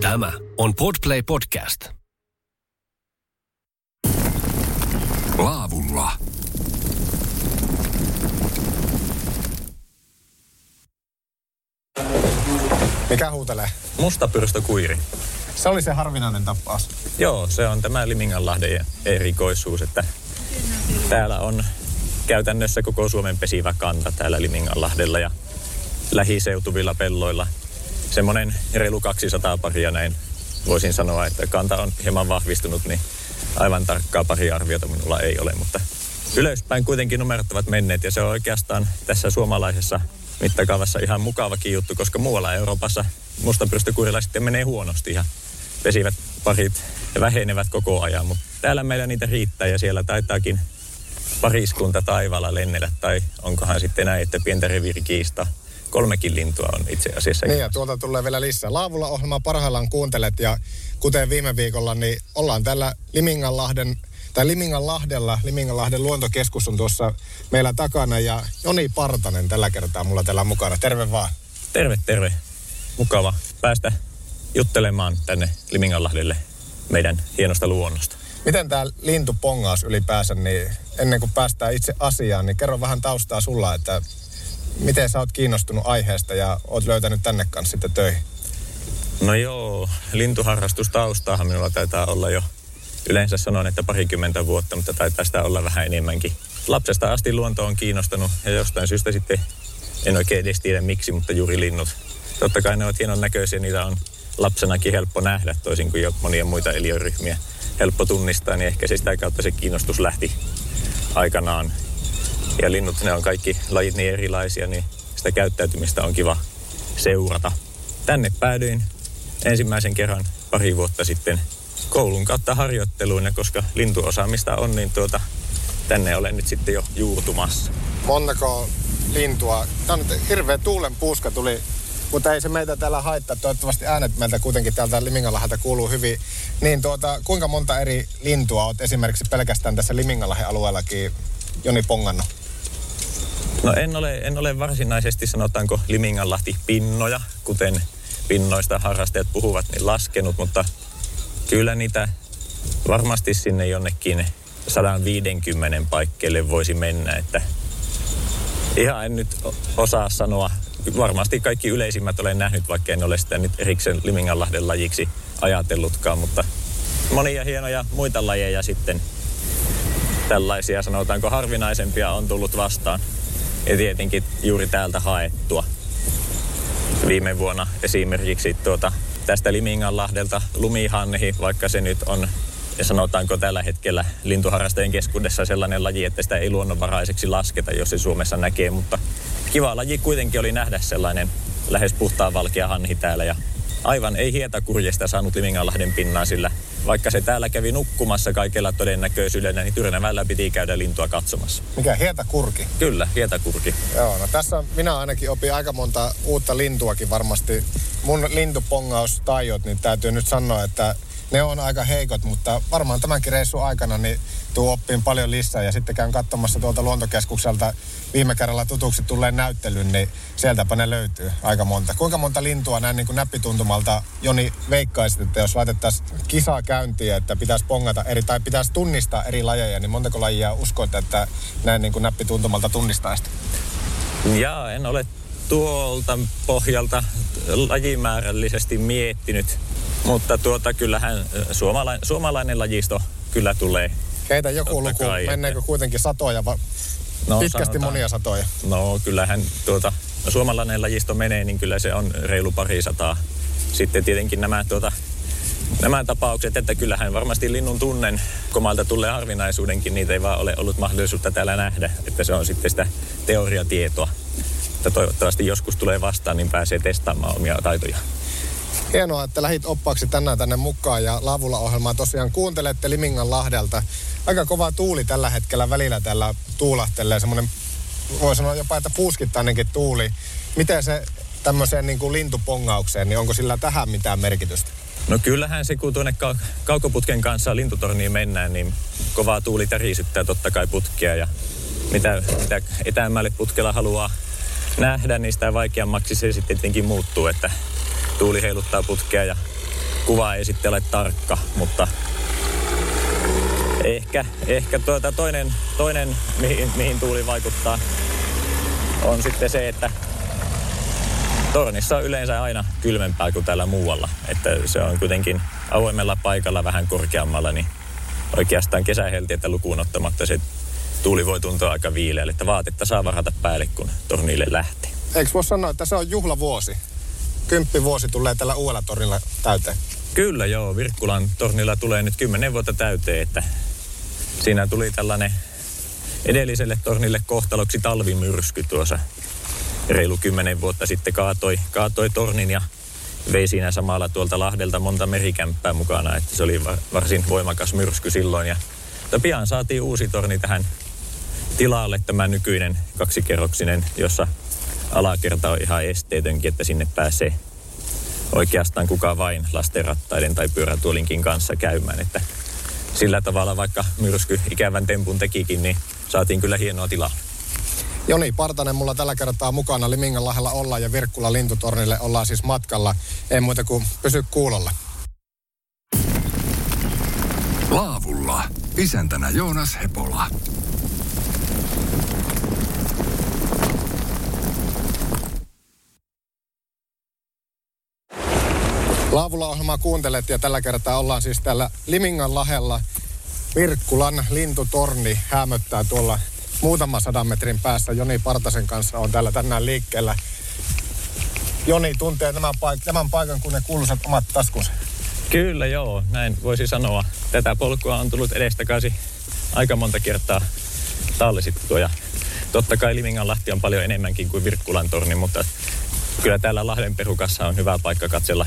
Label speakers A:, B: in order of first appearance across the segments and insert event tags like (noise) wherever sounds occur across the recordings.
A: Tämä on Podplay Podcast.
B: Laavulla.
C: Mikä huutelee?
D: Mustapyrstökuiri.
C: Se oli se harvinainen tapaus.
D: Joo, se on tämä Liminganlahden erikoisuus, että täällä on käytännössä koko Suomen pesivä kanta täällä Liminganlahdella ja lähiseutuvilla pelloilla. Semmoinen reilu 200 paria näin voisin sanoa, että kanta on hieman vahvistunut, niin aivan tarkkaa pari arviota minulla ei ole, mutta ylöspäin kuitenkin numerot ovat menneet ja se on oikeastaan tässä suomalaisessa mittakaavassa ihan mukavakin juttu, koska muualla Euroopassa mustapyrstökuirilla sitten menee huonosti ja pesivät parit vähenevät koko ajan, mutta täällä meillä niitä riittää ja siellä taitaakin pariskunta taivaalla lennellä tai onkohan sitten näin, että pientä reviirikiista kolmekin lintua on itse asiassa.
C: Niin ja tuolta tulee vielä lisää. Laavulla ohjelmaa parhaillaan kuuntelet ja kuten viime viikolla, niin ollaan täällä Liminganlahden tai Liminganlahdella, Liminganlahden luontokeskus on tuossa meillä takana ja Joni Partanen tällä kertaa mulla täällä mukana. Terve vaan.
D: Terve, terve. Mukava päästä juttelemaan tänne Liminganlahdelle meidän hienosta luonnosta.
C: Miten tämä lintupongaus ylipäänsä, niin ennen kuin päästään itse asiaan, niin kerro vähän taustaa sulla, että miten sä oot kiinnostunut aiheesta ja oot löytänyt tänne kanssa sitten töihin?
D: No joo, lintuharrastustaustaahan minulla taitaa olla jo yleensä sanon, että parikymmentä vuotta, mutta taitaa sitä olla vähän enemmänkin. Lapsesta asti luonto on kiinnostanut ja jostain syystä sitten en oikein edes tiedä miksi, mutta juuri linnut. Totta kai ne ovat hienon näköisiä, niitä on lapsenakin helppo nähdä, toisin kuin jo monia muita eliöryhmiä. Helppo tunnistaa, niin ehkä se sitä kautta se kiinnostus lähti aikanaan. Ja linnut, ne on kaikki lajit niin erilaisia, niin sitä käyttäytymistä on kiva seurata. Tänne päädyin ensimmäisen kerran pari vuotta sitten koulun kautta harjoitteluun ja koska lintuosaamista on, niin tuota, tänne olen nyt sitten jo juurtumassa.
C: Montako lintua? Tämä on hirveä tuulen puuska tuli, mutta ei se meitä täällä haittaa. Toivottavasti äänet meiltä kuitenkin täältä Liminganlahelta kuuluu hyvin. Niin tuota, kuinka monta eri lintua olet esimerkiksi pelkästään tässä Liminganlahen alueellakin Joni pongannut?
D: No en ole, en ole varsinaisesti sanotaanko Liminganlahti pinnoja, kuten pinnoista harrastajat puhuvat, niin laskenut, mutta kyllä niitä varmasti sinne jonnekin 150 paikkeelle voisi mennä, että ihan en nyt osaa sanoa. Varmasti kaikki yleisimmät olen nähnyt, vaikka en ole sitä nyt erikseen Liminganlahden lajiksi ajatellutkaan, mutta monia hienoja muita lajeja sitten tällaisia sanotaanko harvinaisempia on tullut vastaan. Ja tietenkin juuri täältä haettua. Viime vuonna esimerkiksi tuota tästä Liminganlahdelta lumihanhi, vaikka se nyt on ja sanotaanko tällä hetkellä lintuharrastajien keskuudessa sellainen laji, että sitä ei luonnonvaraiseksi lasketa, jos se Suomessa näkee, mutta kiva laji kuitenkin oli nähdä sellainen lähes puhtaan valkea hanhi täällä ja aivan ei hietä kurjesta saanut Liminganlahden pinnaa, sillä vaikka se täällä kävi nukkumassa kaikella todennäköisyydellä, niin Tyrnävällä piti käydä lintua katsomassa.
C: Mikä hietä kurki?
D: Kyllä, hietä kurki.
C: Joo, no tässä minä ainakin opin aika monta uutta lintuakin varmasti. Mun lintupongaustajot, niin täytyy nyt sanoa, että ne on aika heikot, mutta varmaan tämänkin reissun aikana niin tuu oppiin paljon lisää. Ja sitten käyn katsomassa tuolta luontokeskukselta viime kerralla tutuksi tulleen näyttelyn, niin sieltäpä ne löytyy aika monta. Kuinka monta lintua näin niin kuin näppituntumalta Joni veikkaisit, että jos laitettaisiin kisaa käyntiin, että pitäisi pongata eri, tai pitäisi tunnistaa eri lajeja, niin montako lajia uskoit, että näin niin kuin näppituntumalta tunnistaisi?
D: Jaa, en ole tuolta pohjalta lajimäärällisesti miettinyt, mutta tuota kyllähän suomalainen, suomalainen lajisto kyllä tulee.
C: Keitä joku luku, kai, menneekö kuitenkin satoja, va- no, pitkästi sanotaan, monia satoja?
D: No kyllähän tuota, no, suomalainen lajisto menee, niin kyllä se on reilu pari sataa. Sitten tietenkin nämä tuota, nämä tapaukset, että kyllähän varmasti linnun tunnen komalta tulee harvinaisuudenkin, niitä ei vaan ole ollut mahdollisuutta täällä nähdä, että se on sitten sitä teoriatietoa. Että toivottavasti joskus tulee vastaan, niin pääsee testaamaan omia taitoja.
C: Hienoa, että lähit oppaaksi tänään tänne mukaan ja Laavulla ohjelmaa tosiaan kuuntelette Limingan Lahdelta. Aika kova tuuli tällä hetkellä välillä täällä tuulahtelee, semmoinen voi sanoa jopa, että puuskittainenkin tuuli. Miten se tämmöiseen niin kuin lintupongaukseen, niin onko sillä tähän mitään merkitystä?
D: No kyllähän se, kun tuonne ka- kaukoputken kanssa lintutorniin mennään, niin kovaa tuuli tärisyttää totta kai putkia ja mitä, mitä etäämmälle putkella haluaa nähdä, niin sitä vaikeammaksi se sitten tietenkin muuttuu, että tuuli heiluttaa putkea ja kuva ei sitten ole tarkka, mutta ehkä, ehkä tuota toinen, toinen mihin, mihin tuuli vaikuttaa, on sitten se, että tornissa on yleensä aina kylmempää kuin täällä muualla. Että se on kuitenkin avoimella paikalla vähän korkeammalla, niin oikeastaan kesäheltiä lukuun ottamatta se tuuli voi tuntua aika viileälle, että vaatetta saa varata päälle, kun tornille lähtee.
C: Eikö voi sanoa, että se on juhlavuosi? Kymppivuosi tulee tällä uudella tornilla täyteen.
D: Kyllä joo, Virkkulan tornilla tulee nyt kymmenen vuotta täyteen, että siinä tuli tällainen edelliselle tornille kohtaloksi talvimyrsky tuossa reilu kymmenen vuotta sitten kaatoi, kaatoi tornin ja vei siinä samalla tuolta Lahdelta monta merikämppää mukana, että se oli varsin voimakas myrsky silloin. Ja, mutta pian saatiin uusi torni tähän tilalle, tämä nykyinen kaksikerroksinen, jossa alakerta on ihan esteetönkin, että sinne pääsee oikeastaan kuka vain lastenrattaiden tai pyörätuolinkin kanssa käymään. Että sillä tavalla vaikka myrsky ikävän tempun tekikin, niin saatiin kyllä hienoa tilaa.
C: Joni Partanen mulla tällä kertaa mukana lahella ollaan ja Virkkula lintutornille ollaan siis matkalla. Ei muuta kuin pysy kuulolla.
B: Laavulla. Isäntänä Joonas Hepola.
C: Laavulla ohjelmaa kuuntelet ja tällä kertaa ollaan siis täällä Limingan lahella. Virkkulan lintutorni hämöttää tuolla muutama sadan metrin päässä. Joni Partasen kanssa on täällä tänään liikkeellä. Joni tuntee tämän, paik- tämän paikan kuin ne kuuluisat omat taskunsa.
D: Kyllä joo, näin voisi sanoa. Tätä polkua on tullut edestakaisin aika monta kertaa tallisittua ja totta kai Liminganlahti on paljon enemmänkin kuin Virkkulan torni, mutta kyllä täällä Lahden perukassa on hyvä paikka katsella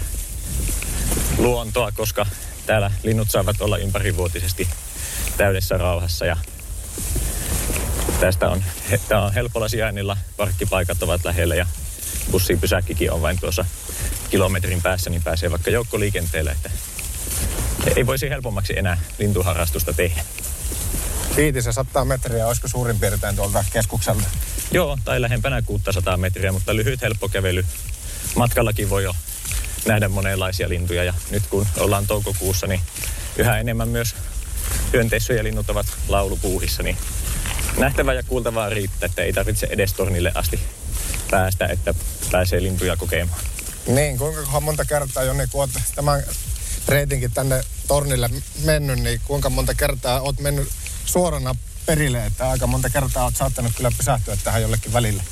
D: luontoa, koska täällä linnut saavat olla ympärivuotisesti täydessä rauhassa ja tästä on, tämä on helpolla sijainnilla, parkkipaikat ovat lähellä ja bussipysäkkikin on vain tuossa kilometrin päässä, niin pääsee vaikka joukkoliikenteellä, että ei voisi helpommaksi enää lintuharrastusta tehdä.
C: Viitisen 100 metriä, olisiko suurin piirtein tuolta keskukselta?
D: Joo, tai lähempänä 600 metriä, mutta lyhyt helppo kävely. Matkallakin voi jo nähdä monenlaisia lintuja ja nyt kun ollaan toukokuussa, niin yhä enemmän myös hyönteissyöjälinnut ovat laulupuuhissa, niin nähtävää ja kuultavaa riittää, että ei tarvitse edes tornille asti päästä, että pääsee lintuja kokemaan.
C: Niin, kuinka monta kertaa Joni, kun olet tämän reitinkin tänne tornille mennyt, niin kuinka monta kertaa olet mennyt suorana perille, että aika monta kertaa olet saattanut kyllä pysähtyä tähän jollekin välille?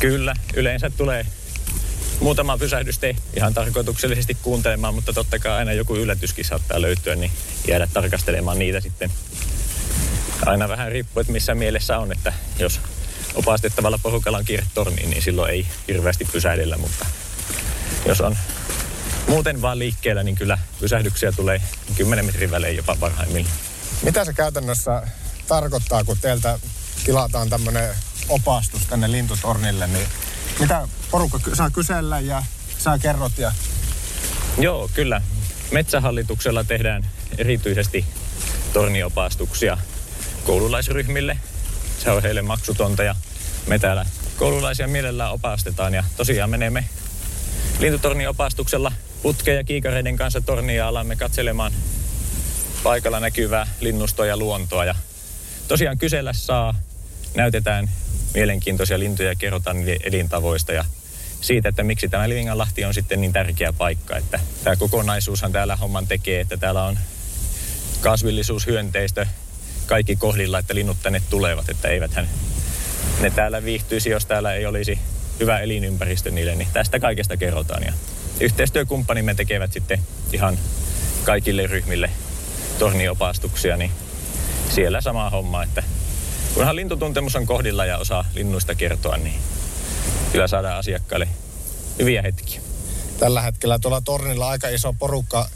D: Kyllä, yleensä tulee muutama pysähdys tehty ihan tarkoituksellisesti kuuntelemaan, mutta totta kai aina joku yllätyskin saattaa löytyä, niin jäädä tarkastelemaan niitä sitten. Aina vähän riippuu, että missä mielessä on, että jos opastettavalla porukalla on kiire torniin, niin silloin ei hirveästi pysähdellä, mutta jos on muuten vaan liikkeellä, niin kyllä pysähdyksiä tulee 10 metrin välein jopa parhaimmillaan.
C: Mitä se käytännössä tarkoittaa, kun teiltä tilataan tämmöinen opastus tänne lintutornille, niin mitä porukka saa kysellä ja sä kerrot ja...
D: Joo, kyllä. Metsähallituksella tehdään erityisesti torniopastuksia koululaisryhmille. Se on heille maksutonta ja me täällä koululaisia mielellään opastetaan ja tosiaan menemme lintutorniopastuksella putkeen ja kiikareiden kanssa tornia alamme katselemaan paikalla näkyvää linnustoa ja luontoa. Ja tosiaan kysellä saa, näytetään mielenkiintoisia lintuja ja kerrotaan elintavoista ja siitä, että miksi tämä Livinganlahti on sitten niin tärkeä paikka. Että tämä kokonaisuushan täällä homman tekee, että täällä on kasvillisuus, hyönteistö, kaikki kohdilla, että linnut tänne tulevat, että eiväthän ne täällä viihtyisi, jos täällä ei olisi hyvä elinympäristö niille, niin tästä kaikesta kerrotaan. Ja yhteistyökumppanimme tekevät sitten ihan kaikille ryhmille torniopastuksia, niin siellä sama homma, että kunhan lintutuntemus on kohdilla ja osaa linnuista kertoa, niin kyllä saadaan asiakkaille hyviä hetkiä.
C: Tällä hetkellä tuolla tornilla aika iso porukka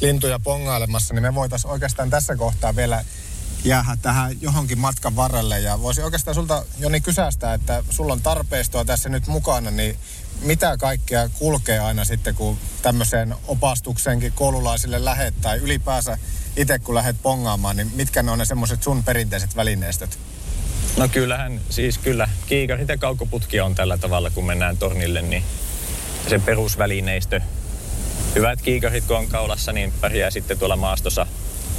C: lintuja pongailemassa, niin me voitaisiin oikeastaan tässä kohtaa vielä jäädä tähän johonkin matkan varrelle. Ja voisi oikeastaan sulta Joni kysästä, että sulla on tarpeistoa tässä nyt mukana, niin mitä kaikkea kulkee aina sitten, kun tämmöiseen opastukseenkin koululaisille lähet tai ylipäänsä itse kun lähdet pongaamaan, niin mitkä ne on ne semmoiset sun perinteiset välineistöt?
D: No kyllähän, siis kyllä, kiikarit ja kaukoputki on tällä tavalla, kun mennään tornille, niin se perusvälineistö, hyvät kiikarit kun on kaulassa, niin pärjää sitten tuolla maastossa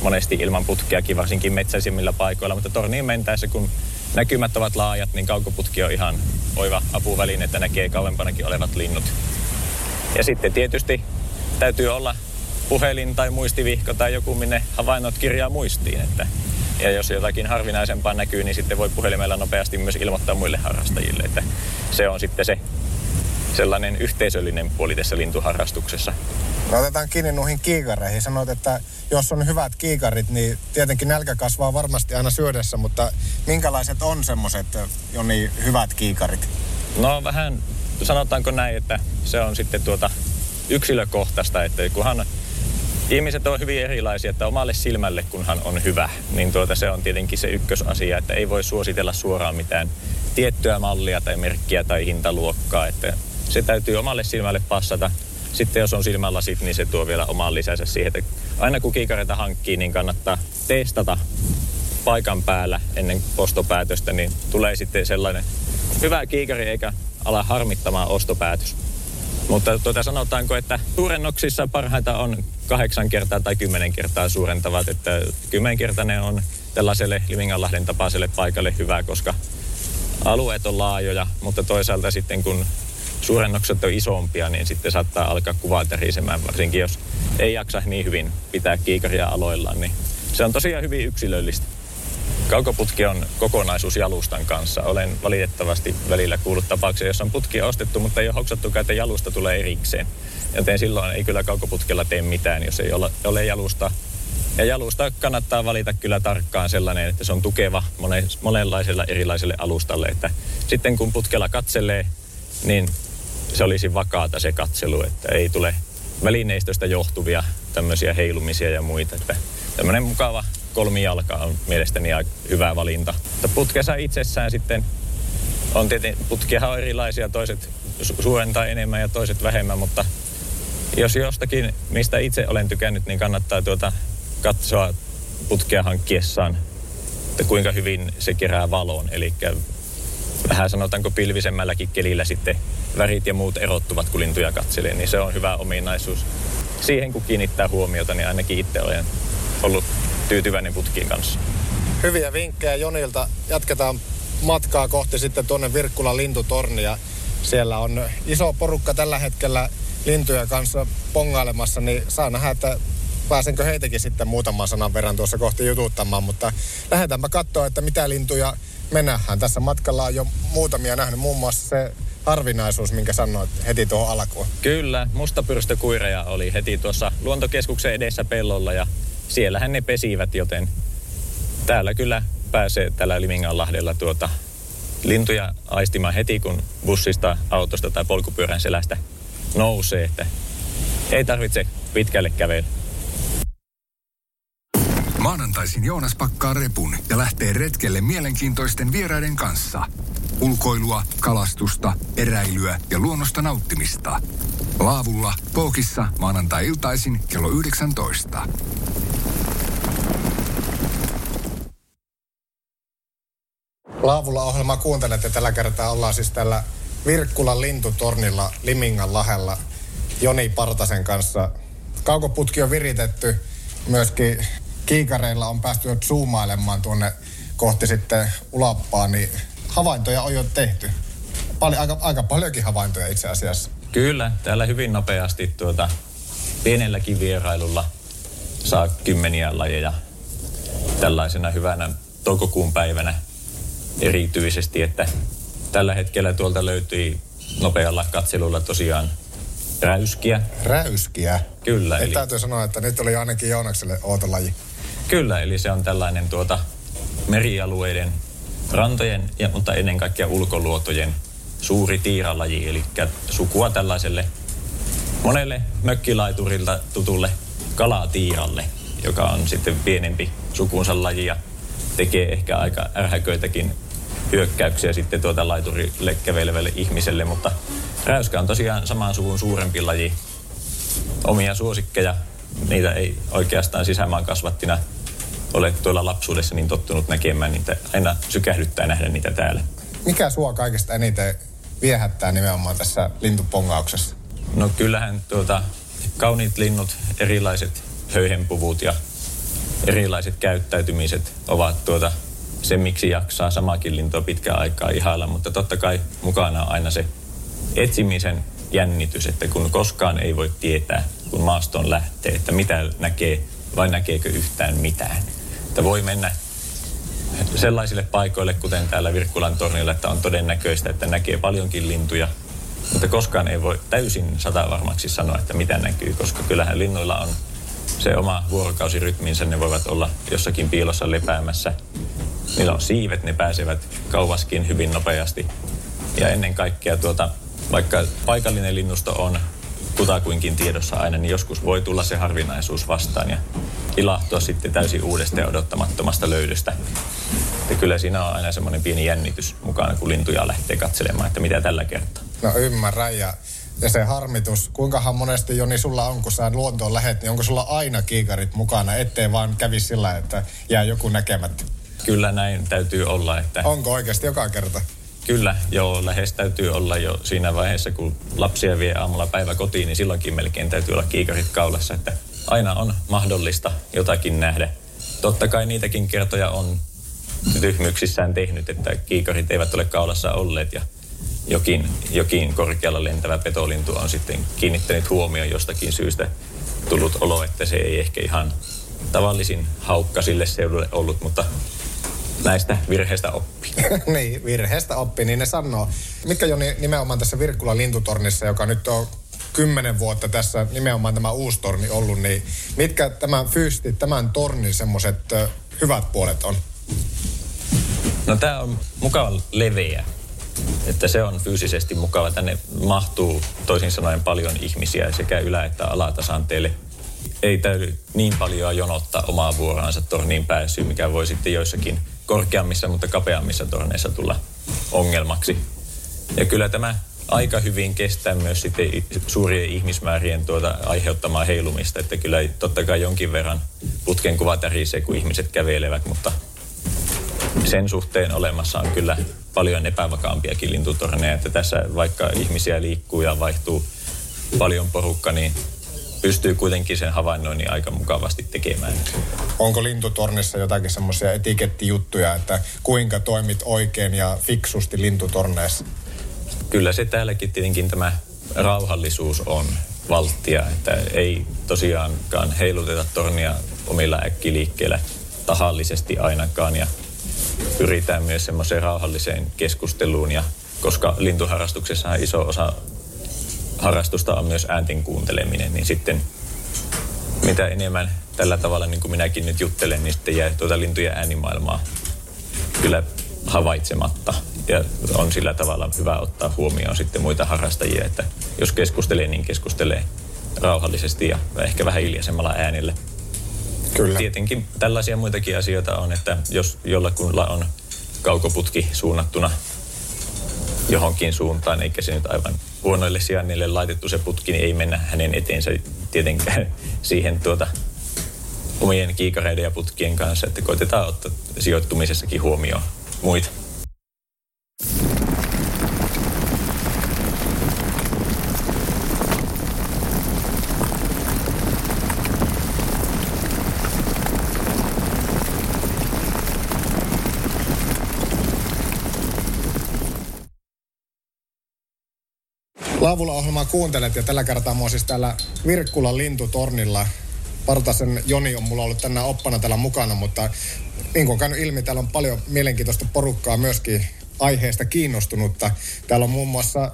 D: monesti ilman putkeakin, varsinkin metsäisimmillä paikoilla. Mutta torniin mentäessä, kun näkymät ovat laajat, niin kaukoputki on ihan oiva apuväline, että näkee kauempanakin olevat linnut. Ja sitten tietysti täytyy olla puhelin tai muistivihko tai joku, minne havainnot kirjaa muistiin. Että, ja jos jotakin harvinaisempaa näkyy, niin sitten voi puhelimella nopeasti myös ilmoittaa muille harrastajille. Että se on sitten se sellainen yhteisöllinen puoli tässä lintuharrastuksessa.
C: No otetaan kiinni noihin kiikareihin. Sanoit, että jos on hyvät kiikarit, niin tietenkin nälkä kasvaa varmasti aina syödessä, mutta minkälaiset on semmoiset jo niin hyvät kiikarit?
D: No vähän sanotaanko näin, että se on sitten tuota yksilökohtaista, että kunhan ihmiset on hyvin erilaisia, että omalle silmälle kunhan on hyvä, niin tuota se on tietenkin se ykkösasia, että ei voi suositella suoraan mitään tiettyä mallia tai merkkiä tai hintaluokkaa, että se täytyy omalle silmälle passata. Sitten jos on silmälasit, niin se tuo vielä oman lisänsä siihen, että aina kun kiikareita hankkii, niin kannattaa testata paikan päällä ennen ostopäätöstä, niin tulee sitten sellainen hyvä kiikari eikä ala harmittamaan ostopäätös. Mutta tuota sanotaanko, että suurennoksissa parhaita on kahdeksan kertaa tai kymmenen kertaa suurentavat, että kymmenkertainen on tällaiselle Liminganlahden tapaiselle paikalle hyvä, koska alueet on laajoja, mutta toisaalta sitten kun suurennokset on isompia, niin sitten saattaa alkaa kuvat tärisemään, varsinkin jos ei jaksa niin hyvin pitää kiikaria aloillaan, niin se on tosiaan hyvin yksilöllistä. Kaukoputki on kokonaisuus jalustan kanssa. Olen valitettavasti välillä kuullut tapauksia, jossa on putki ostettu, mutta ei ole hoksattu että jalusta tulee erikseen. Joten silloin ei kyllä kaukoputkella tee mitään, jos ei ole, ole jalusta. Ja jalusta kannattaa valita kyllä tarkkaan sellainen, että se on tukeva monenlaiselle erilaiselle alustalle. Että sitten kun putkella katselee, niin se olisi vakaata se katselu, että ei tule välineistöstä johtuvia tämmöisiä heilumisia ja muita. Että tämmöinen mukava kolmijalka on mielestäni aika hyvä valinta. Mutta putkessa itsessään sitten on tietenkin, putkiahan on erilaisia, toiset suurentaa enemmän ja toiset vähemmän, mutta jos jostakin, mistä itse olen tykännyt, niin kannattaa tuota katsoa putkea hankkiessaan, että kuinka hyvin se kerää valon. Eli vähän sanotaanko pilvisemmälläkin kelillä sitten värit ja muut erottuvat, kun lintuja katselee, niin se on hyvä ominaisuus. Siihen kun kiinnittää huomiota, niin ainakin itse olen ollut tyytyväinen putkiin kanssa.
C: Hyviä vinkkejä Jonilta. Jatketaan matkaa kohti sitten tuonne Virkkulan lintutornia. Siellä on iso porukka tällä hetkellä lintuja kanssa pongailemassa, niin saa nähdä, että pääsenkö heitäkin sitten muutaman sanan verran tuossa kohti jututtamaan, mutta lähdetäänpä katsoa, että mitä lintuja mennään. Tässä matkalla on jo muutamia nähnyt, muun muassa se harvinaisuus, minkä sanoit heti tuohon alkuun.
D: Kyllä, mustapyrstökuireja oli heti tuossa luontokeskuksen edessä pellolla ja siellähän ne pesivät, joten täällä kyllä pääsee tällä Liminganlahdella tuota lintuja aistimaan heti, kun bussista, autosta tai polkupyörän selästä nousee, että ei tarvitse pitkälle kävellä.
B: Maanantaisin Joonas pakkaa repun ja lähtee retkelle mielenkiintoisten vieraiden kanssa. Ulkoilua, kalastusta, eräilyä ja luonnosta nauttimista. Laavulla, Pookissa, maanantai-iltaisin kello 19.
C: Laavulla ohjelmaa kuuntelette. Tällä kertaa ollaan siis tällä Virkkulan lintutornilla Limingan lahella Joni Partasen kanssa. Kaukoputki on viritetty. Myöskin kiikareilla on päästy zoomailemaan tuonne kohti sitten ulappaa, niin havaintoja on jo tehty. Pal- aika, aika paljonkin havaintoja itse asiassa.
D: Kyllä, täällä hyvin nopeasti tuota, pienelläkin vierailulla saa kymmeniä lajeja tällaisena hyvänä toukokuun päivänä erityisesti, että tällä hetkellä tuolta löytyi nopealla katselulla tosiaan räyskiä.
C: Räyskiä?
D: Kyllä.
C: Eli... Täytyy sanoa, että nyt oli ainakin Joonakselle outo laji.
D: Kyllä, eli se on tällainen tuota merialueiden, rantojen, ja, mutta ennen kaikkea ulkoluotojen suuri tiiralaji, eli sukua tällaiselle monelle mökkilaiturilla tutulle kalatiiralle, joka on sitten pienempi sukunsa laji ja tekee ehkä aika ärhäköitäkin hyökkäyksiä sitten tuota laiturille kävelevälle ihmiselle, mutta räyskä on tosiaan saman suvun suurempi laji. Omia suosikkeja, niitä ei oikeastaan sisämaan kasvattina ole tuolla lapsuudessa niin tottunut näkemään niitä. Aina sykähdyttää nähdä niitä täällä.
C: Mikä sua kaikista eniten viehättää nimenomaan tässä lintupongauksessa?
D: No kyllähän tuota kauniit linnut, erilaiset höyhenpuvut ja erilaiset käyttäytymiset ovat tuota se, miksi jaksaa samakin lintua pitkään aikaa ihailla, mutta totta kai mukana on aina se etsimisen jännitys, että kun koskaan ei voi tietää, kun maastoon lähtee, että mitä näkee vai näkeekö yhtään mitään. Että voi mennä sellaisille paikoille, kuten täällä Virkkulan tornilla, että on todennäköistä, että näkee paljonkin lintuja, mutta koskaan ei voi täysin satavarmaksi sanoa, että mitä näkyy, koska kyllähän linnuilla on se oma vuorokausirytminsä, ne voivat olla jossakin piilossa lepäämässä. Niillä on siivet, ne pääsevät kauaskin hyvin nopeasti. Ja ennen kaikkea tuota, vaikka paikallinen linnusto on kutakuinkin tiedossa aina, niin joskus voi tulla se harvinaisuus vastaan ja ilahtua sitten täysin uudesta ja odottamattomasta löydöstä. Ja kyllä siinä on aina semmoinen pieni jännitys mukana, kun lintuja lähtee katselemaan, että mitä tällä kertaa.
C: No ymmärrän ja, ja se harmitus, kuinkahan monesti Joni sulla on, kun sä luontoon lähet, niin onko sulla aina kiikarit mukana, ettei vaan kävi sillä, että jää joku näkemättä?
D: Kyllä näin täytyy olla. Että...
C: Onko oikeasti joka kerta?
D: Kyllä, joo, lähes täytyy olla jo siinä vaiheessa, kun lapsia vie aamulla päivä kotiin, niin silloinkin melkein täytyy olla kiikarit kaulassa, että aina on mahdollista jotakin nähdä. Totta kai niitäkin kertoja on tyhmyksissään tehnyt, että kiikarit eivät ole kaulassa olleet ja jokin, jokin korkealla lentävä petolintu on sitten kiinnittänyt huomioon jostakin syystä tullut olo, että se ei ehkä ihan tavallisin haukka sille seudulle ollut, mutta näistä virheistä oppi. (laughs)
C: niin, virheistä oppi, niin ne sanoo. Mitkä Joni nimenomaan tässä Virkkulan lintutornissa, joka nyt on kymmenen vuotta tässä nimenomaan tämä uusi torni ollut, niin mitkä tämän fyysisesti tämän tornin semmoiset hyvät puolet on?
D: No tämä on mukava leveä. Että se on fyysisesti mukava. Tänne mahtuu toisin sanoen paljon ihmisiä sekä ylä- että alatasanteelle. Ei täydy niin paljon jonottaa omaa vuoraansa torniin pääsyyn, mikä voi sitten joissakin korkeammissa, mutta kapeammissa torneissa tulla ongelmaksi. Ja kyllä tämä aika hyvin kestää myös sitten suurien ihmismäärien tuota aiheuttamaa heilumista, että kyllä totta kai jonkin verran putken kuva tärisee, kun ihmiset kävelevät, mutta sen suhteen olemassa on kyllä paljon epävakaampiakin lintutorneja, että tässä vaikka ihmisiä liikkuu ja vaihtuu paljon porukka, niin pystyy kuitenkin sen havainnoinnin aika mukavasti tekemään.
C: Onko lintutornissa jotakin semmoisia etikettijuttuja, että kuinka toimit oikein ja fiksusti lintutorneessa?
D: Kyllä se täälläkin tietenkin tämä rauhallisuus on valttia, että ei tosiaankaan heiluteta tornia omilla äkkiliikkeillä tahallisesti ainakaan ja pyritään myös semmoiseen rauhalliseen keskusteluun ja koska lintuharrastuksessa iso osa harrastusta on myös äänten kuunteleminen, niin sitten mitä enemmän tällä tavalla, niin kuin minäkin nyt juttelen, niin sitten jää tuota lintujen äänimaailmaa kyllä havaitsematta. Ja on sillä tavalla hyvä ottaa huomioon sitten muita harrastajia, että jos keskustelee, niin keskustelee rauhallisesti ja ehkä vähän hiljaisemmalla äänellä. Kyllä. Tietenkin tällaisia muitakin asioita on, että jos jollakulla on kaukoputki suunnattuna johonkin suuntaan, eikä se nyt aivan huonoille sijainnille laitettu se putki, niin ei mennä hänen eteensä tietenkään (laughs) siihen tuota omien kiikareiden ja putkien kanssa, että koitetaan ottaa sijoittumisessakin huomioon muita.
C: Laavulla ohjelmaa kuuntelet ja tällä kertaa mua siis täällä Virkkulan lintutornilla. Partasen Joni on mulla ollut tänään oppana täällä mukana, mutta niin kuin on käynyt ilmi, täällä on paljon mielenkiintoista porukkaa myöskin aiheesta kiinnostunutta. Täällä on muun muassa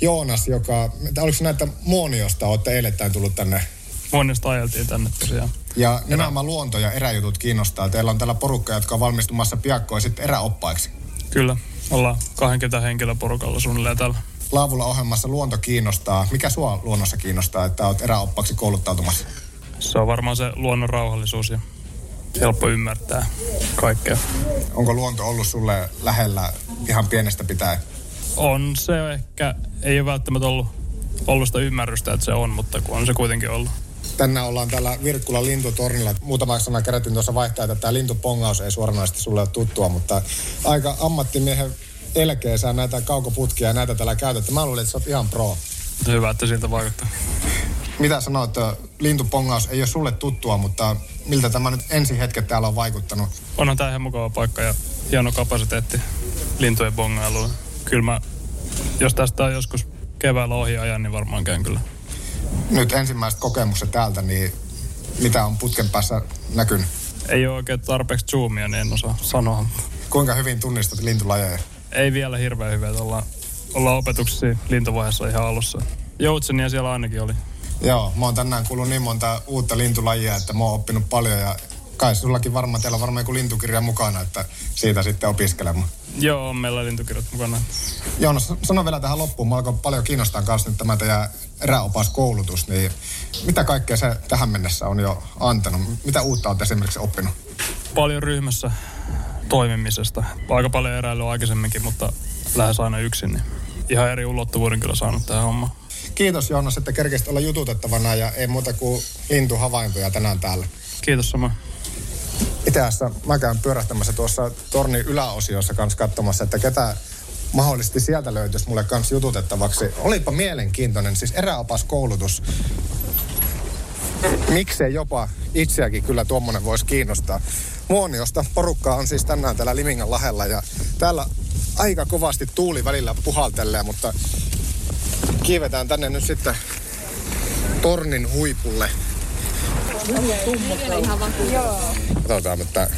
C: Joonas, joka, oliko näitä Muoniosta, olette eilettäin tullut tänne?
E: Muoniosta ajeltiin tänne tosiaan.
C: Ja nimenomaan luonto- ja eräjutut kiinnostaa. Teillä on täällä porukka, jotka on valmistumassa piakkoin sitten eräoppaiksi.
E: Kyllä, ollaan 20 henkilöporukalla suunnilleen täällä.
C: Laavulla ohjelmassa luonto kiinnostaa. Mikä sua luonnossa kiinnostaa, että olet eräoppaksi kouluttautumassa?
E: Se on varmaan se luonnon rauhallisuus ja helppo ymmärtää kaikkea.
C: Onko luonto ollut sulle lähellä ihan pienestä pitäen?
E: On se ehkä, ei ole välttämättä ollut, ollut sitä ymmärrystä, että se on, mutta kun on se kuitenkin ollut.
C: Tänään ollaan täällä Virkkulan lintutornilla. Muutama sana kerätin tuossa vaihtaa, että tämä lintupongaus ei suoranaisesti sulle ole tuttua, mutta aika ammattimiehen elkeä sä näitä kaukoputkia ja näitä täällä käytettä. Mä luulen, että sä oot ihan pro.
E: Hyvä, että siltä vaikuttaa.
C: Mitä sanoit, että lintupongaus ei ole sulle tuttua, mutta miltä tämä nyt ensi hetket täällä on vaikuttanut?
E: Onhan tämä ihan mukava paikka ja hieno kapasiteetti lintujen bongailuun. Kyllä mä, jos tästä on joskus keväällä ohi ajan, niin varmaan käyn kyllä.
C: Nyt ensimmäiset kokemukset täältä, niin mitä on putken päässä näkynyt?
E: Ei ole oikein tarpeeksi zoomia, niin en osaa sanoa.
C: Kuinka hyvin tunnistat lintulajeja?
E: Ei vielä hirveän hyvä, että ollaan, ollaan opetuksessa lintuvaiheessa ihan alussa. Joutsenia siellä ainakin oli.
C: Joo, mä oon tänään kuullut niin monta uutta lintulajia, että mä oon oppinut paljon ja kai sullakin varmaan, teillä on varmaan joku lintukirja mukana, että siitä sitten opiskelemaan.
E: Joo, on meillä lintukirjat mukana.
C: Joonas, sano vielä tähän loppuun. Mä alkoi paljon kiinnostaa kanssa nyt tämä teidän eräopaskoulutus, niin mitä kaikkea se tähän mennessä on jo antanut? Mitä uutta olet esimerkiksi oppinut?
E: Paljon ryhmässä toimimisesta. Aika paljon eräilyä aikaisemminkin, mutta lähes aina yksin. Niin ihan eri ulottuvuuden kyllä saanut tähän hommaan.
C: Kiitos Joonas, että kerkesit olla jututettavana ja ei muuta kuin lintuhavaintoja tänään täällä.
E: Kiitos sama.
C: Itässä mä käyn pyörähtämässä tuossa tornin yläosiossa kanssa katsomassa, että ketä mahdollisesti sieltä löytyisi mulle kanssa jututettavaksi. Olipa mielenkiintoinen, siis eräopaskoulutus. Miksei jopa itseäkin kyllä tuommoinen voisi kiinnostaa. Muoniosta porukkaa on siis tänään täällä Limingan lahella ja täällä aika kovasti tuuli välillä puhaltelee, mutta kiivetään tänne nyt sitten tornin huipulle. Katsotaan, että...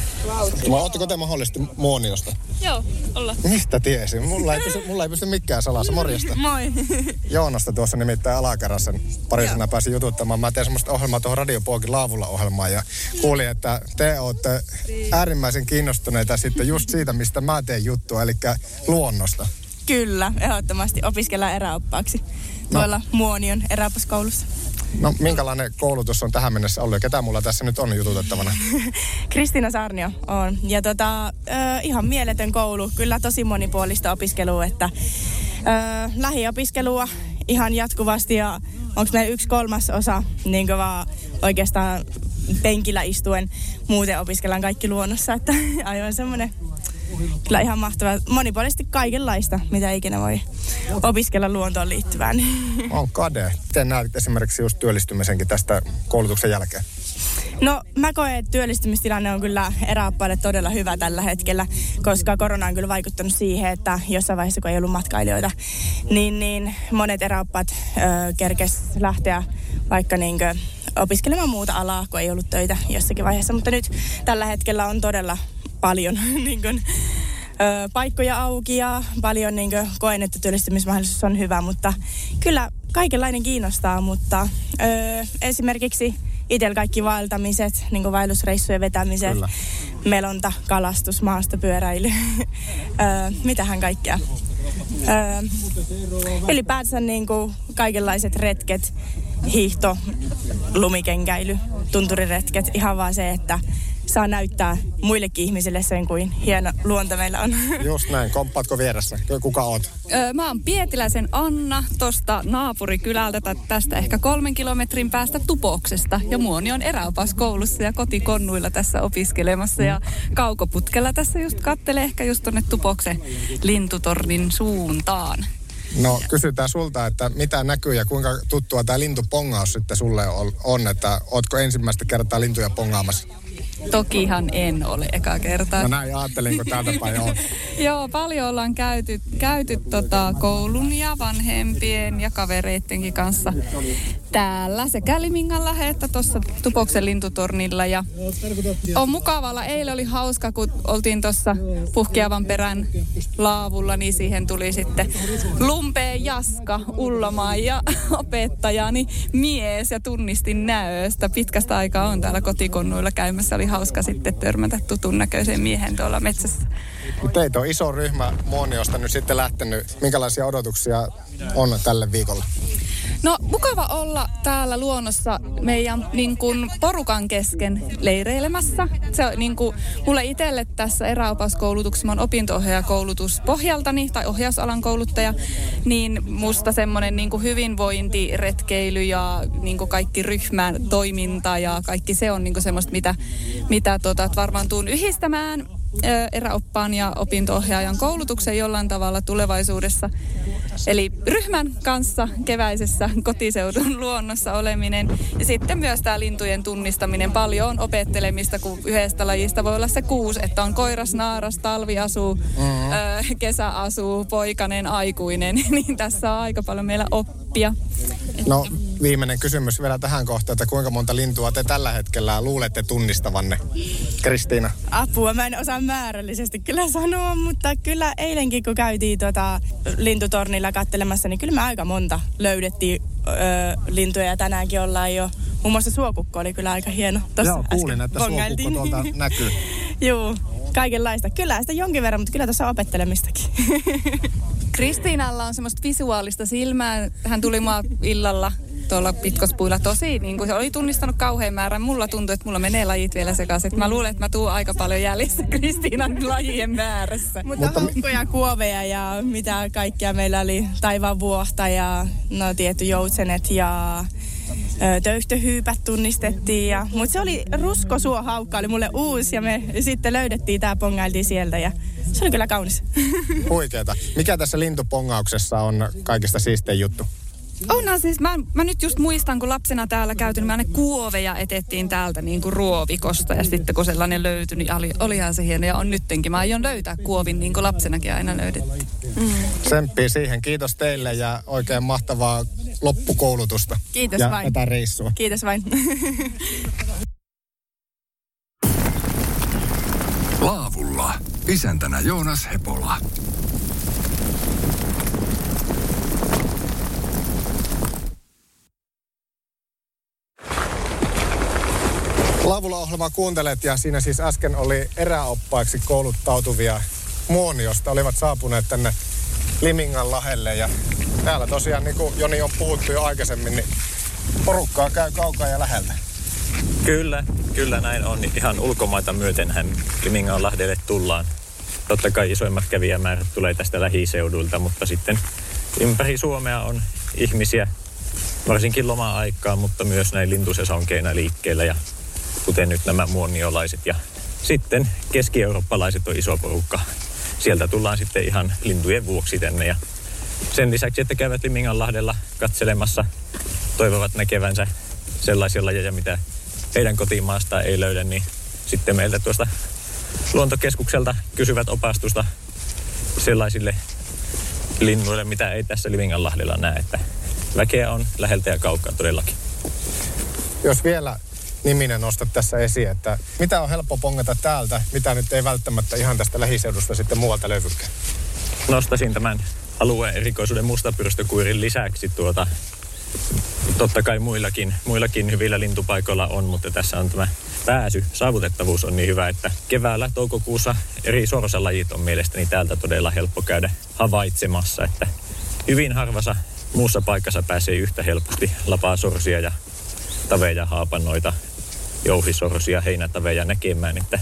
C: Mä ootteko te mahdollisesti Muoniosta?
F: Joo, olla.
C: Mistä tiesin? Mulla ei pysy, mulla ei pysy mikään salassa. Morjesta.
F: Moi.
C: Joonasta tuossa nimittäin alakerrassa pari sanaa pääsin jututtamaan. Mä teen semmoista ohjelmaa tuohon Radiopuokin laavulla ohjelmaan ja kuulin, että te olette äärimmäisen kiinnostuneita sitten just siitä, mistä mä teen juttua, eli luonnosta.
F: Kyllä, ehdottomasti opiskellaan eräoppaaksi tuolla no. Muonion eräopaskoulussa.
C: No minkälainen koulutus on tähän mennessä ollut ja ketä mulla tässä nyt on jututettavana? (laughs)
F: Kristiina Sarnio on. Ja tota, ö, ihan mieletön koulu. Kyllä tosi monipuolista opiskelua, että ö, lähiopiskelua ihan jatkuvasti ja onko meillä yksi kolmas osa niin vaan oikeastaan penkillä istuen. Muuten opiskellaan kaikki luonnossa, että (laughs) aivan semmoinen kyllä ihan mahtavaa. Monipuolisesti kaikenlaista, mitä ikinä voi opiskella luontoon liittyvään.
C: On kade. Miten näet esimerkiksi just työllistymisenkin tästä koulutuksen jälkeen?
F: No mä koen, että työllistymistilanne on kyllä eräoppaille todella hyvä tällä hetkellä, koska korona on kyllä vaikuttanut siihen, että jossain vaiheessa kun ei ollut matkailijoita, niin, niin monet eräoppaat kerkes lähteä vaikka niinkö opiskelemaan muuta alaa, kun ei ollut töitä jossakin vaiheessa. Mutta nyt tällä hetkellä on todella paljon (laughs) niin kuin, ö, paikkoja auki ja paljon niin kuin, koen, että työllistymismahdollisuus on hyvä, mutta kyllä kaikenlainen kiinnostaa, mutta ö, esimerkiksi itsellä kaikki vaeltamiset, niin kuin vaellusreissujen vetämiset, Kyllä. melonta, kalastus, maastopyöräily, (laughs) öö, mitähän kaikkea. Öö, ylipäätänsä niin kuin kaikenlaiset retket, hiihto, lumikenkäily, tunturiretket, ihan vaan se, että saa näyttää muillekin ihmisille sen, kuin hieno luonto meillä on. (laughs)
C: Just näin. Komppaatko vieressä? Kuka oot?
G: Öö, mä oon Pietiläisen Anna tuosta naapurikylältä tästä ehkä kolmen kilometrin päästä Tupoksesta. Ja Muoni on eräopaskoulussa ja kotikonnuilla tässä opiskelemassa. Ja kaukoputkella tässä just kattelee ehkä just tonne Tupoksen lintutornin suuntaan.
C: No kysytään sulta, että mitä näkyy ja kuinka tuttua tämä lintupongaus sitten sulle on, että ootko ensimmäistä kertaa lintuja pongaamassa?
G: Tokihan en ole eka kertaa.
C: No näin ajattelin, kun täältä päin on. (laughs)
G: Joo, paljon ollaan käyty, käyty tota koulun ja vanhempien ja kavereittenkin kanssa täällä sekä Limingalla että tuossa Tupoksen lintutornilla. Ja on mukavalla. Eilen oli hauska, kun oltiin tuossa puhkeavan perän laavulla, niin siihen tuli sitten lumpeen Jaska Ullamaan ja (laughs) opettajani mies ja tunnistin näöstä. Pitkästä aikaa on täällä kotikonnuilla käymässä. Oli hauska sitten törmätä tutun näköisen miehen tuolla metsässä.
C: Teitä on iso ryhmä Muoniosta nyt sitten lähtenyt. Minkälaisia odotuksia on tälle viikolle?
G: No mukava olla täällä luonnossa meidän niin kuin, porukan kesken leireilemässä. Se on niin kuin, mulle itselle tässä eräopaskoulutuksessa, mä oon opinto-ohjaajakoulutus pohjaltani tai ohjausalan kouluttaja, niin musta semmoinen niin hyvinvointi, retkeily ja niin kuin kaikki ryhmän toiminta ja kaikki se on niin kuin semmoista, mitä, mitä tota, varmaan tuun yhdistämään eräoppaan ja opinto-ohjaajan koulutuksen jollain tavalla tulevaisuudessa. Eli ryhmän kanssa keväisessä kotiseudun (laughs) luonnossa oleminen ja sitten myös tämä lintujen tunnistaminen. Paljon on opettelemista, kun yhdestä lajista voi olla se kuusi, että on koiras, naaras, talviasu, mm-hmm. ö, kesäasu, poikainen, aikuinen. (laughs) niin tässä on aika paljon meillä oppia.
C: No viimeinen kysymys vielä tähän kohtaan, että kuinka monta lintua te tällä hetkellä luulette tunnistavanne? Kristiina.
F: Apua, mä en osaa määrällisesti kyllä sanoa, mutta kyllä eilenkin kun käytiin tuota lintutornilla kattelemassa, niin kyllä me aika monta löydettiin öö, lintuja ja tänäänkin ollaan jo. Muun muassa suokukko oli kyllä aika hieno.
C: Tossa Joo, kuulin, että suokukko tuolta näkyy. (laughs)
F: Joo, kaikenlaista. Kyllä sitä jonkin verran, mutta kyllä tuossa opettelemistakin. (laughs)
G: Kristiinalla on semmoista visuaalista silmää. Hän tuli mua illalla tuolla pitkospuilla tosi, niin kuin se oli tunnistanut kauhean määrän. Mulla tuntuu, että mulla menee lajit vielä sekaisin. Mä luulen, että mä tuun aika paljon jäljessä (laughs) Kristiinan lajien määrässä.
F: Mutta, hukkoja, kuoveja ja mitä kaikkea meillä oli. Taivaan vuohta ja no tietty joutsenet ja töyhtöhyypät tunnistettiin. Ja, mutta se oli ruskosuohaukka, oli mulle uusi ja me sitten löydettiin tämä, pongailtiin sieltä ja se oli kyllä kaunis.
C: Huikeeta. Mikä tässä lintupongauksessa on kaikista siistein juttu?
G: Onhan siis, mä, mä nyt just muistan, kun lapsena täällä käyty, niin mä ne kuoveja etettiin täältä niin kuin ruovikosta. Ja sitten kun sellainen löytyi, niin oli, olihan se hieno. Ja on nyttenkin. Mä aion löytää kuovin niin kuin lapsenakin aina löydettiin.
C: Mm. Semppii siihen. Kiitos teille ja oikein mahtavaa loppukoulutusta.
F: Kiitos
C: ja
F: vain.
C: tätä reissua.
F: Kiitos vain. (laughs)
B: Laavulla. Isäntänä Joonas Hepola.
C: Laavulla ohjelmaa kuuntelet ja siinä siis äsken oli eräoppaiksi kouluttautuvia muoniosta. Olivat saapuneet tänne Limingan lahelle ja täällä tosiaan niin kuin Joni on puhuttu jo aikaisemmin, niin porukkaa käy kaukaa ja läheltä.
D: Kyllä, kyllä näin on. Ihan ulkomaita myötenhän Limingan lahdelle tullaan. Totta kai isoimmat kävijämäärät tulee tästä lähiseudulta, mutta sitten ympäri Suomea on ihmisiä, varsinkin loma-aikaa, mutta myös näin lintusesonkeina liikkeellä ja kuten nyt nämä muoniolaiset ja sitten keski-eurooppalaiset on iso porukka. Sieltä tullaan sitten ihan lintujen vuoksi tänne ja sen lisäksi, että käyvät Liminganlahdella katselemassa, toivovat näkevänsä sellaisia lajeja, mitä heidän kotimaasta ei löydä, niin sitten meiltä tuosta luontokeskukselta kysyvät opastusta sellaisille linnuille, mitä ei tässä Liminganlahdella näe. Että väkeä on läheltä ja kaukaa todellakin.
C: Jos vielä niminen nostat tässä esiin, että mitä on helppo pongata täältä, mitä nyt ei välttämättä ihan tästä lähiseudusta sitten muualta löydykään?
D: Nostasin tämän alueen erikoisuuden mustapyrstökuirin lisäksi tuota, totta kai muillakin, muillakin hyvillä lintupaikoilla on, mutta tässä on tämä pääsy, saavutettavuus on niin hyvä, että keväällä, toukokuussa eri sorsalajit on mielestäni täältä todella helppo käydä havaitsemassa, että hyvin harvassa muussa paikassa pääsee yhtä helposti lapaa sorsia ja taveja, haapannoita, jouhisorsia, heinätaveja näkemään, että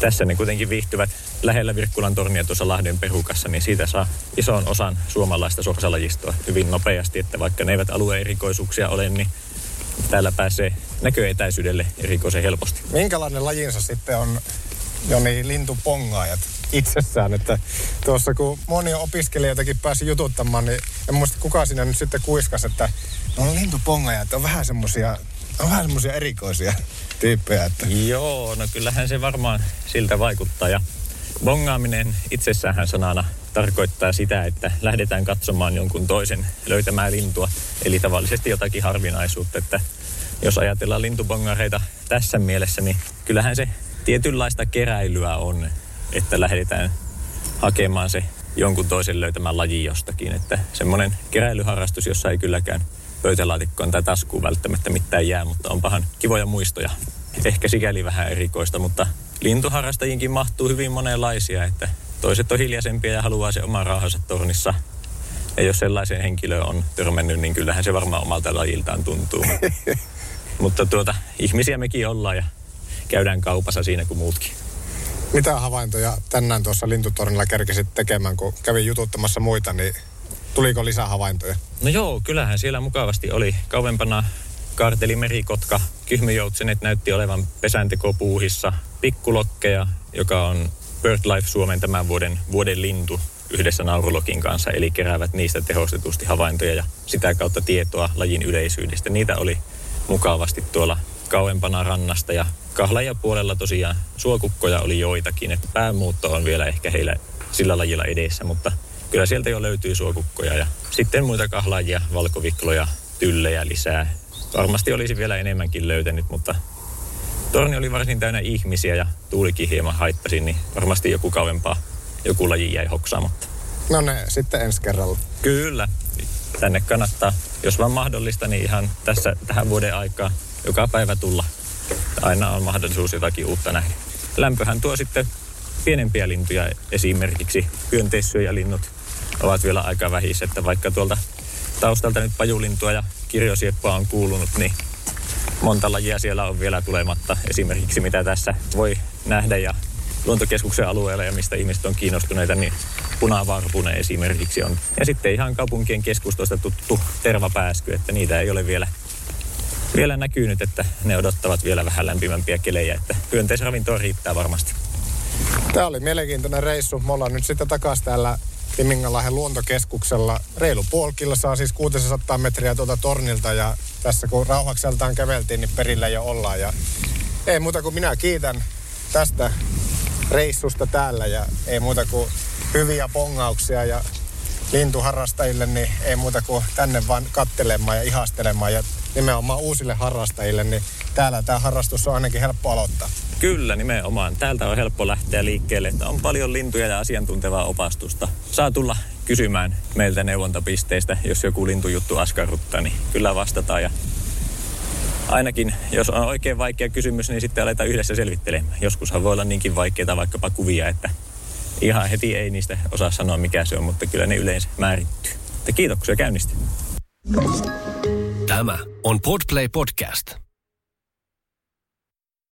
D: tässä ne kuitenkin viihtyvät lähellä Virkkulan tornia tuossa Lahden perukassa, niin siitä saa ison osan suomalaista sorsalajistoa hyvin nopeasti, että vaikka ne eivät alueen erikoisuuksia ole, niin täällä pääsee näköetäisyydelle erikoisen helposti.
C: Minkälainen lajinsa sitten on jo niin lintupongaajat itsessään, että tuossa kun moni opiskelijoitakin pääsi jututtamaan, niin en muista kuka siinä nyt sitten kuiskas, että no lintupongajat on vähän semmosia on vähän semmoisia erikoisia tyyppejä. Että...
D: Joo, no kyllähän se varmaan siltä vaikuttaa. Ja bongaaminen itsessään sanana tarkoittaa sitä, että lähdetään katsomaan jonkun toisen löytämään lintua. Eli tavallisesti jotakin harvinaisuutta, että jos ajatellaan lintubongareita tässä mielessä, niin kyllähän se tietynlaista keräilyä on, että lähdetään hakemaan se jonkun toisen löytämään laji jostakin. Että semmoinen keräilyharrastus, jossa ei kylläkään pöytälaatikkoon tai taskuun välttämättä mitään jää, mutta on pahan kivoja muistoja. Ehkä sikäli vähän erikoista, mutta lintuharrastajinkin mahtuu hyvin monenlaisia, että toiset on hiljaisempia ja haluaa se oma rauhansa tornissa. Ja jos sellaiseen henkilöön on törmännyt, niin kyllähän se varmaan omalta lajiltaan tuntuu. (laughs) mutta tuota, ihmisiä mekin ollaan ja käydään kaupassa siinä kuin muutkin.
C: Mitä havaintoja tänään tuossa lintutornilla kerkesit tekemään, kun kävin jututtamassa muita, niin Tuliko lisää havaintoja?
D: No joo, kyllähän siellä mukavasti oli. Kauempana karteli merikotka, kyhmyjoutsenet näytti olevan pesäntekopuuhissa, pikkulokkeja, joka on BirdLife Suomen tämän vuoden, vuoden lintu. yhdessä naurulokin kanssa, eli keräävät niistä tehostetusti havaintoja ja sitä kautta tietoa lajin yleisyydestä. Niitä oli mukavasti tuolla kauempana rannasta ja kahlaja puolella tosiaan suokukkoja oli joitakin, että päämuutto on vielä ehkä heillä sillä lajilla edessä, mutta kyllä sieltä jo löytyy suokukkoja ja sitten muita kahlaajia, valkovikloja, tyllejä lisää. Varmasti olisi vielä enemmänkin löytänyt, mutta torni oli varsin täynnä ihmisiä ja tuulikin hieman haittasi, niin varmasti joku kauempaa joku laji jäi hoksaamatta.
C: No ne sitten ensi kerralla.
D: Kyllä. Tänne kannattaa, jos vaan mahdollista, niin ihan tässä tähän vuoden aikaa joka päivä tulla. Aina on mahdollisuus jotakin uutta nähdä. Lämpöhän tuo sitten pienempiä lintuja esimerkiksi hyönteissyöjälinnut ovat vielä aika vähissä, että vaikka tuolta taustalta nyt pajulintua ja kirjosieppoa on kuulunut, niin monta lajia siellä on vielä tulematta. Esimerkiksi mitä tässä voi nähdä ja luontokeskuksen alueella ja mistä ihmiset on kiinnostuneita, niin punavarpune esimerkiksi on. Ja sitten ihan kaupunkien keskustoista tuttu tervapääsky, että niitä ei ole vielä, vielä näkynyt, että ne odottavat vielä vähän lämpimämpiä kelejä, että hyönteisravintoa riittää varmasti.
C: Tämä oli mielenkiintoinen reissu. Me ollaan nyt sitten takaisin täällä Timinganlahden luontokeskuksella. Reilu puoli saa siis 600 metriä tuolta tornilta ja tässä kun rauhakseltaan käveltiin, niin perillä jo ollaan. Ja ei muuta kuin minä kiitän tästä reissusta täällä ja ei muuta kuin hyviä pongauksia ja lintuharrastajille, niin ei muuta kuin tänne vaan kattelemaan ja ihastelemaan ja nimenomaan uusille harrastajille, niin täällä tämä harrastus on ainakin helppo aloittaa.
D: Kyllä, nimenomaan. Täältä on helppo lähteä liikkeelle, että on paljon lintuja ja asiantuntevaa opastusta. Saa tulla kysymään meiltä neuvontapisteistä, jos joku lintujuttu askarruttaa, niin kyllä vastataan. Ja ainakin, jos on oikein vaikea kysymys, niin sitten aletaan yhdessä selvittelemään. Joskushan voi olla niinkin vaikeita vaikkapa kuvia, että ihan heti ei niistä osaa sanoa mikä se on, mutta kyllä ne yleensä määrittyy. Mutta kiitoksia käynnistä.
A: Tämä on Podplay Podcast.